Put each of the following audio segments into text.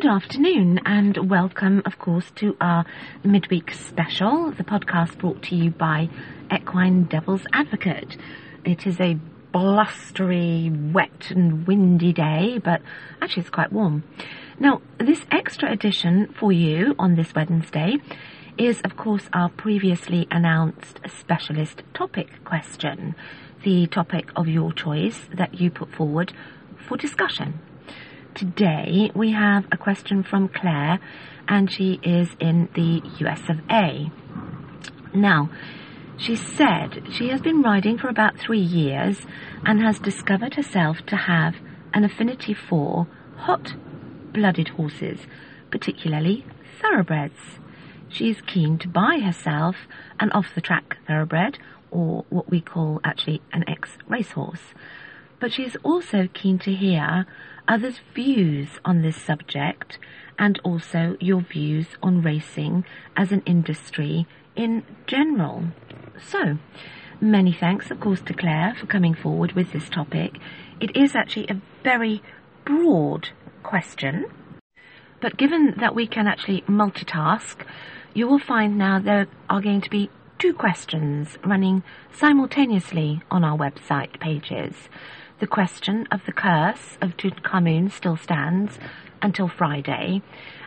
Good afternoon, and welcome, of course, to our midweek special, the podcast brought to you by Equine Devil's Advocate. It is a blustery, wet, and windy day, but actually it's quite warm. Now, this extra edition for you on this Wednesday is, of course, our previously announced specialist topic question, the topic of your choice that you put forward for discussion. Today we have a question from Claire, and she is in the US of A. Now, she said she has been riding for about three years and has discovered herself to have an affinity for hot blooded horses, particularly thoroughbreds. She is keen to buy herself an off the track thoroughbred, or what we call actually an ex racehorse. But she is also keen to hear others' views on this subject and also your views on racing as an industry in general. So, many thanks, of course, to Claire for coming forward with this topic. It is actually a very broad question, but given that we can actually multitask, you will find now there are going to be two questions running simultaneously on our website pages. The question of the curse of Tutankhamun still stands until Friday,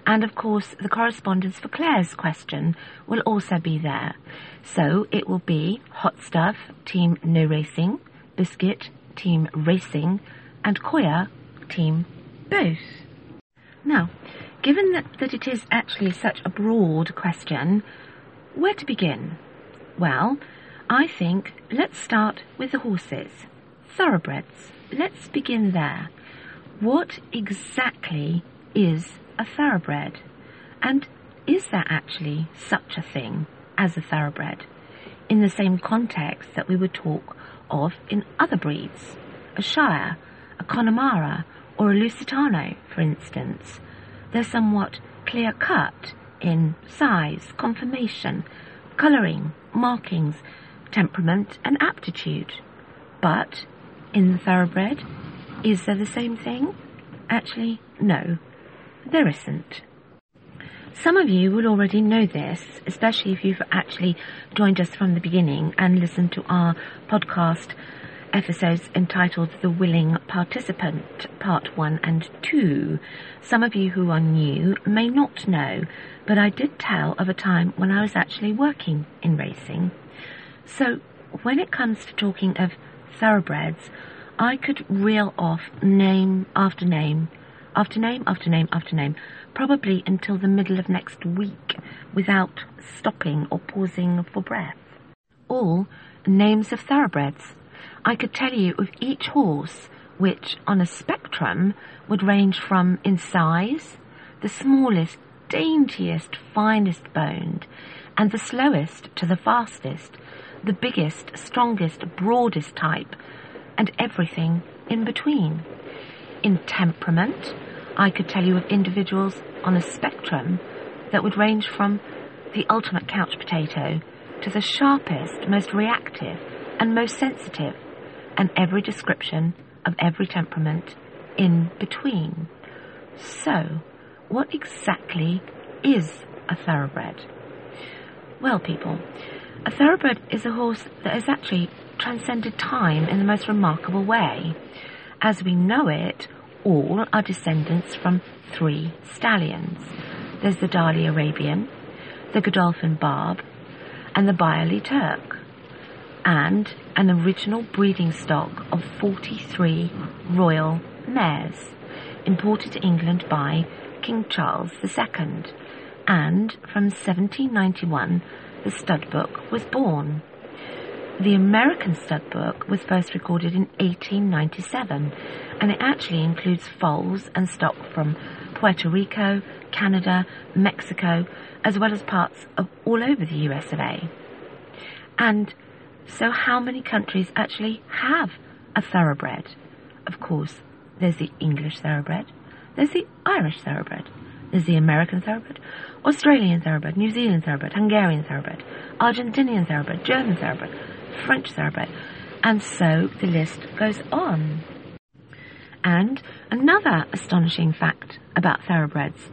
and of course the correspondence for Claire's question will also be there. So it will be Hot Stuff, Team No Racing, Biscuit, Team Racing, and Koya, Team Both. Now, given that, that it is actually such a broad question, where to begin? Well, I think let's start with the horses. Thoroughbreds. Let's begin there. What exactly is a thoroughbred? And is there actually such a thing as a thoroughbred? In the same context that we would talk of in other breeds. A Shire, a Connemara, or a Lusitano, for instance. They're somewhat clear cut in size, conformation, colouring, markings, temperament, and aptitude. But in the thoroughbred, is there the same thing? Actually, no, there isn't. Some of you will already know this, especially if you've actually joined us from the beginning and listened to our podcast episodes entitled The Willing Participant, Part 1 and 2. Some of you who are new may not know, but I did tell of a time when I was actually working in racing. So, when it comes to talking of thoroughbreds, I could reel off name after name, after name after name after name, probably until the middle of next week without stopping or pausing for breath. All names of thoroughbreds. I could tell you of each horse, which on a spectrum would range from in size, the smallest, daintiest, finest boned, and the slowest to the fastest, the biggest, strongest, broadest type, and everything in between. In temperament, I could tell you of individuals on a spectrum that would range from the ultimate couch potato to the sharpest, most reactive, and most sensitive, and every description of every temperament in between. So, what exactly is a thoroughbred? Well, people, a thoroughbred is a horse that has actually transcended time in the most remarkable way. As we know it, all are descendants from three stallions. There's the Darley Arabian, the Godolphin Barb, and the Byerly Turk, and an original breeding stock of 43 royal mares, imported to England by King Charles II, and from 1791 the stud book was born. The American stud book was first recorded in 1897 and it actually includes foals and stock from Puerto Rico, Canada, Mexico, as well as parts of all over the US of A. And so how many countries actually have a thoroughbred? Of course, there's the English thoroughbred, there's the Irish thoroughbred, there's the American thoroughbred, Australian thoroughbred, New Zealand thoroughbred, Hungarian thoroughbred, Argentinian thoroughbred, German thoroughbred, French thoroughbred, and so the list goes on. And another astonishing fact about thoroughbreds.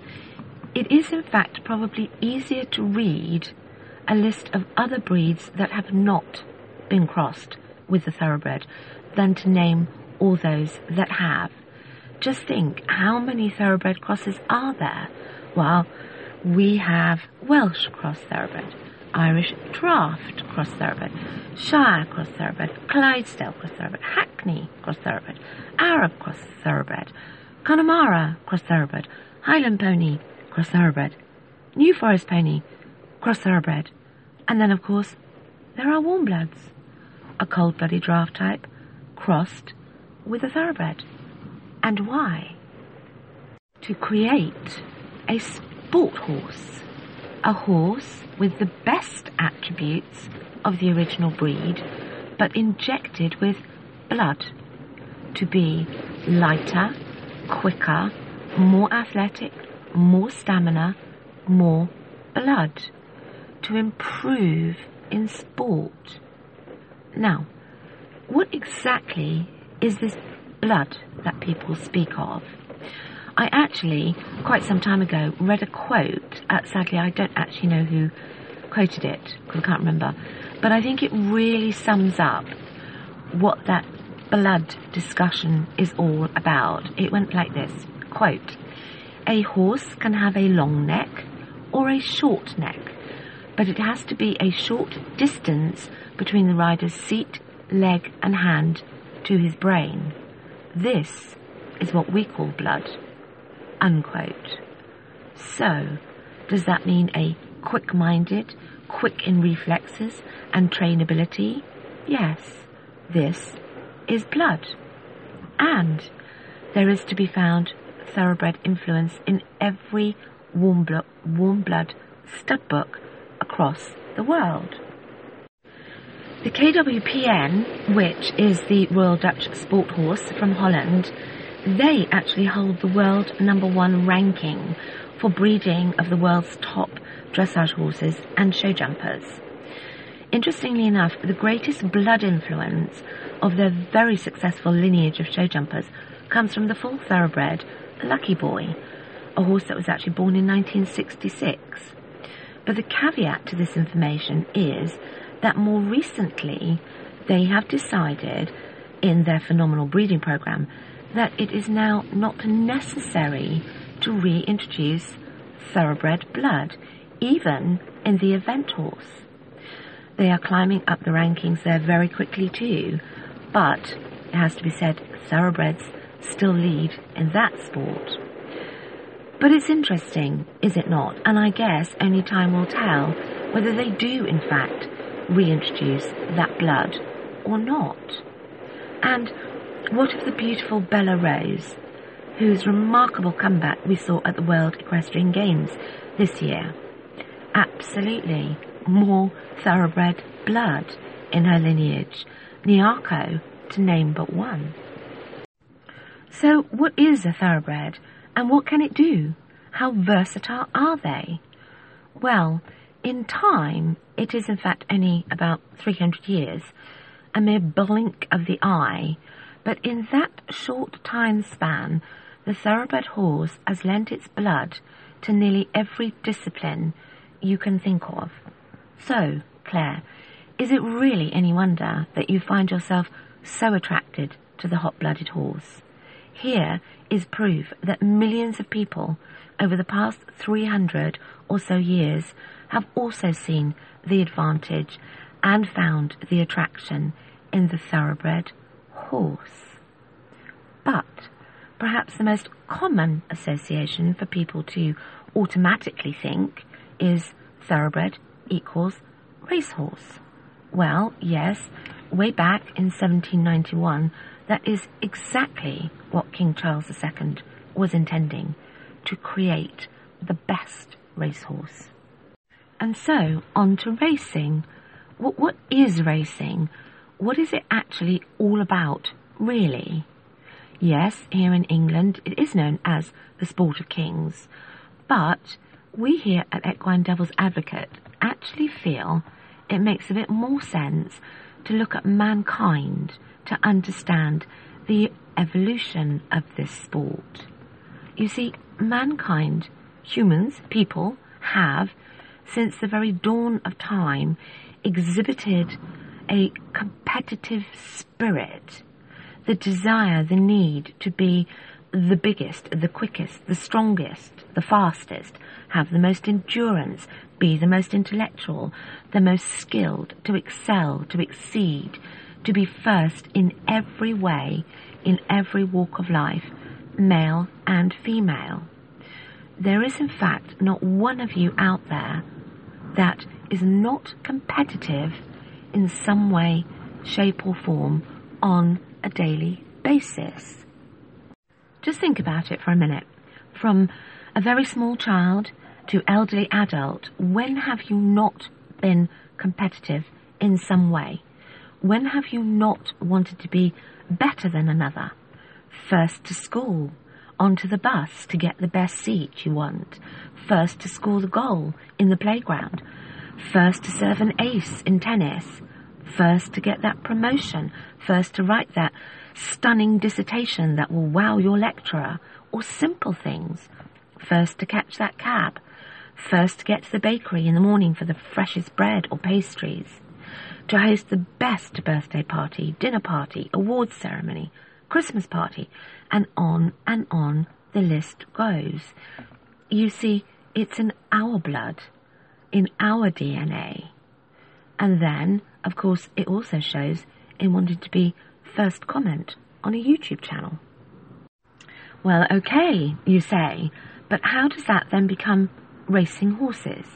It is in fact probably easier to read a list of other breeds that have not been crossed with the thoroughbred than to name all those that have. Just think, how many thoroughbred crosses are there? Well, we have Welsh cross thoroughbred, Irish Draft cross thoroughbred, Shire cross thoroughbred, Clydesdale cross thoroughbred, Hackney cross thoroughbred, Arab cross thoroughbred, Connemara cross thoroughbred, Highland pony cross thoroughbred, New Forest pony cross thoroughbred, and then of course there are warm bloods, a cold-blooded draft type crossed with a thoroughbred. And why? To create a sport horse. A horse with the best attributes of the original breed, but injected with blood. To be lighter, quicker, more athletic, more stamina, more blood. To improve in sport. Now, what exactly is this blood that people speak of? I actually, quite some time ago, read a quote. Uh, sadly, I don't actually know who quoted it because I can't remember. But I think it really sums up what that blood discussion is all about. It went like this quote, A horse can have a long neck or a short neck, but it has to be a short distance between the rider's seat, leg, and hand to his brain. This is what we call blood. Unquote. So, does that mean a quick minded, quick in reflexes, and trainability? Yes, this is blood. And there is to be found thoroughbred influence in every warm, blo- warm blood stud book across the world. The KWPN, which is the Royal Dutch Sport Horse from Holland, they actually hold the world number one ranking for breeding of the world's top dressage horses and show jumpers. Interestingly enough, the greatest blood influence of their very successful lineage of show jumpers comes from the full thoroughbred Lucky Boy, a horse that was actually born in 1966. But the caveat to this information is that more recently they have decided in their phenomenal breeding program that it is now not necessary to reintroduce thoroughbred blood, even in the event horse. They are climbing up the rankings there very quickly too, but it has to be said, thoroughbreds still lead in that sport. But it's interesting, is it not? And I guess only time will tell whether they do, in fact, reintroduce that blood or not. And what of the beautiful Bella Rose, whose remarkable comeback we saw at the World Equestrian Games this year? Absolutely, more thoroughbred blood in her lineage, Niako to name but one. So, what is a thoroughbred and what can it do? How versatile are they? Well, in time, it is in fact only about 300 years, a mere blink of the eye, but in that short time span, the thoroughbred horse has lent its blood to nearly every discipline you can think of. So, Claire, is it really any wonder that you find yourself so attracted to the hot-blooded horse? Here is proof that millions of people over the past 300 or so years have also seen the advantage and found the attraction in the thoroughbred horse. But perhaps the most common association for people to automatically think is thoroughbred equals racehorse. Well, yes, way back in 1791, that is exactly what King Charles II was intending to create the best racehorse. And so, on to racing. What, what is racing? What is it actually all about, really? Yes, here in England it is known as the sport of kings, but we here at Equine Devil's Advocate actually feel it makes a bit more sense to look at mankind to understand the evolution of this sport. You see, mankind, humans, people, have, since the very dawn of time, exhibited a competitive spirit, the desire, the need to be the biggest, the quickest, the strongest, the fastest, have the most endurance, be the most intellectual, the most skilled, to excel, to exceed, to be first in every way, in every walk of life, male and female. There is in fact not one of you out there that is not competitive in some way, shape or form on a daily basis. Just think about it for a minute. From a very small child to elderly adult, when have you not been competitive in some way? When have you not wanted to be better than another? First to school, onto the bus to get the best seat you want, first to score the goal in the playground, first to serve an ace in tennis, first to get that promotion, first to write that stunning dissertation that will wow your lecturer, or simple things, first to catch that cab, first to get to the bakery in the morning for the freshest bread or pastries, to host the best birthday party, dinner party, awards ceremony, Christmas party, and on and on the list goes. You see, it's in our blood, in our DNA. And then, of course, it also shows in wanting to be first comment on a YouTube channel. Well, okay, you say, but how does that then become racing horses?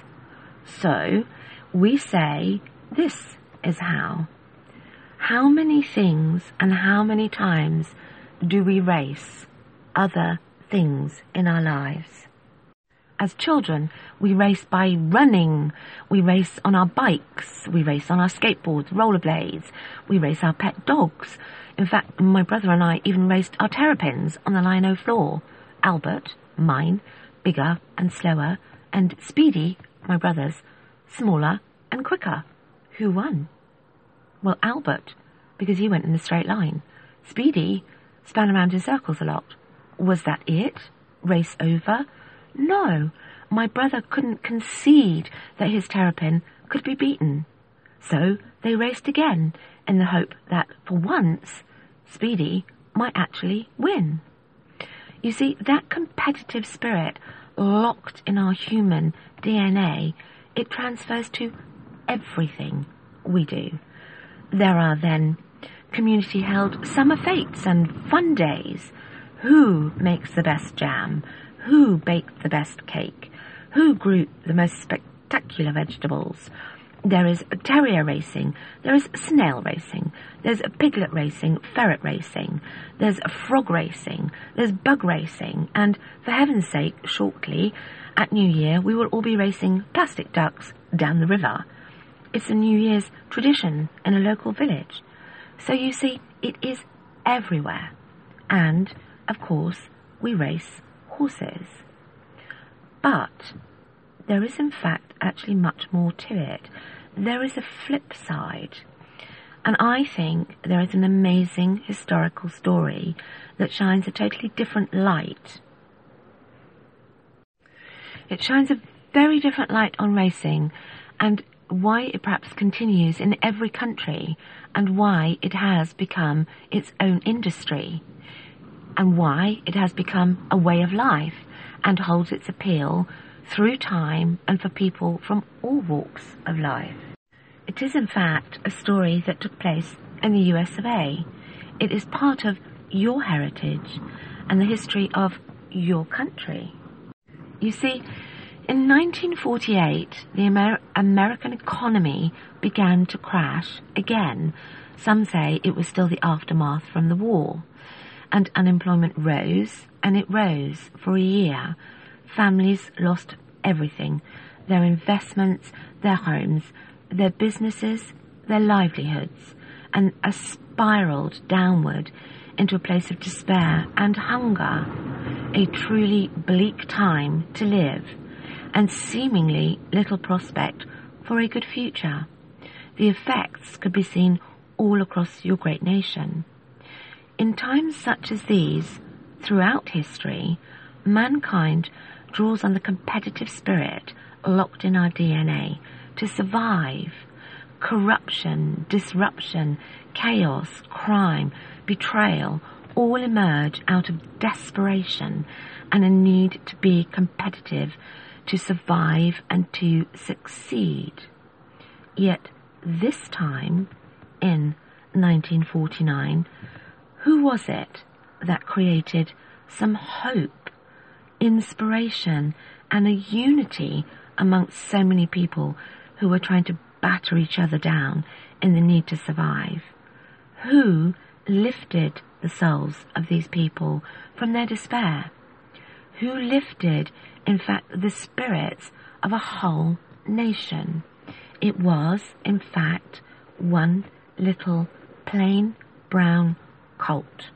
So, we say this is how. How many things and how many times do we race other things in our lives? As children, we race by running, we race on our bikes, we race on our skateboards, rollerblades, we race our pet dogs. In fact, my brother and I even raced our terrapins on the lino floor. Albert, mine, bigger and slower, and Speedy, my brother's, smaller and quicker. Who won? Well, Albert, because he went in a straight line. Speedy span around in circles a lot. Was that it? Race over? No, my brother couldn't concede that his terrapin could be beaten. So they raced again in the hope that, for once, Speedy might actually win. You see, that competitive spirit locked in our human DNA, it transfers to everything we do. There are then community held summer fetes and fun days. Who makes the best jam? Who baked the best cake? Who grew the most spectacular vegetables? There is terrier racing, there is snail racing, there's piglet racing, ferret racing, there's frog racing, there's bug racing, and for heaven's sake, shortly, at New Year, we will all be racing plastic ducks down the river. It's a New Year's tradition in a local village. So you see, it is everywhere. And, of course, we race horses. But there is, in fact, actually much more to it. There is a flip side. And I think there is an amazing historical story that shines a totally different light. It shines a very different light on racing and why it perhaps continues in every country and why it has become its own industry and why it has become a way of life and holds its appeal through time and for people from all walks of life. It is in fact a story that took place in the US of A. It is part of your heritage and the history of your country. You see, in 1948, the Amer- American economy began to crash again. Some say it was still the aftermath from the war. And unemployment rose, and it rose for a year. Families lost everything their investments, their homes, their businesses, their livelihoods, and spiraled downward into a place of despair and hunger. A truly bleak time to live and seemingly little prospect for a good future. The effects could be seen all across your great nation. In times such as these, throughout history, mankind draws on the competitive spirit locked in our DNA to survive. Corruption, disruption, chaos, crime, betrayal all emerge out of desperation and a need to be competitive, to survive and to succeed. Yet this time, in 1949, who was it that created some hope, inspiration, and a unity amongst so many people who were trying to batter each other down in the need to survive? Who lifted the souls of these people from their despair? Who lifted, in fact, the spirits of a whole nation? It was, in fact, one little plain brown colt.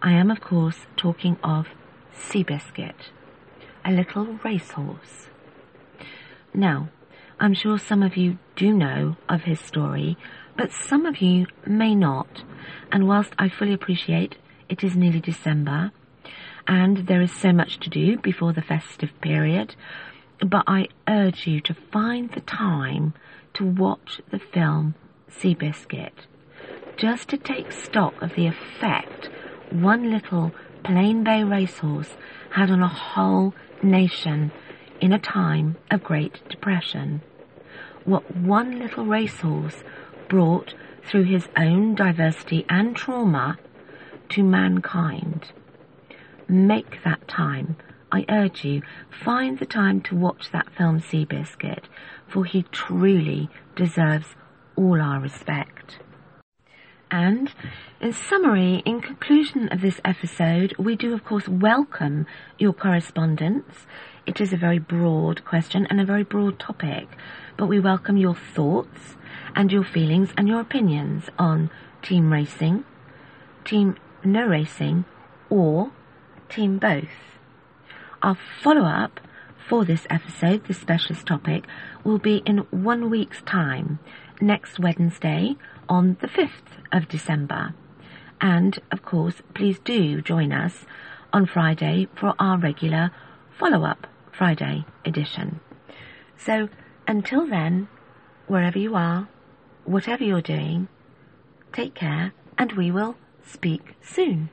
I am, of course, talking of Seabiscuit, a little racehorse. Now, I'm sure some of you do know of his story, but some of you may not. And whilst I fully appreciate it is nearly December and there is so much to do before the festive period, but I urge you to find the time to watch the film Seabiscuit, just to take stock of the effect one little plain bay racehorse had on a whole nation in a time of Great Depression. What one little racehorse brought through his own diversity and trauma to mankind. Make that time. I urge you, find the time to watch that film Seabiscuit, for he truly deserves all our respect. And in summary, in conclusion of this episode, we do of course welcome your correspondence. It is a very broad question and a very broad topic, but we welcome your thoughts and your feelings and your opinions on team racing, team no racing, or team both. Our follow up for this episode, this specialist topic, will be in one week's time, next Wednesday on the 5th of December. And of course, please do join us on Friday for our regular follow up Friday edition. So until then, wherever you are, whatever you're doing, take care and we will speak soon.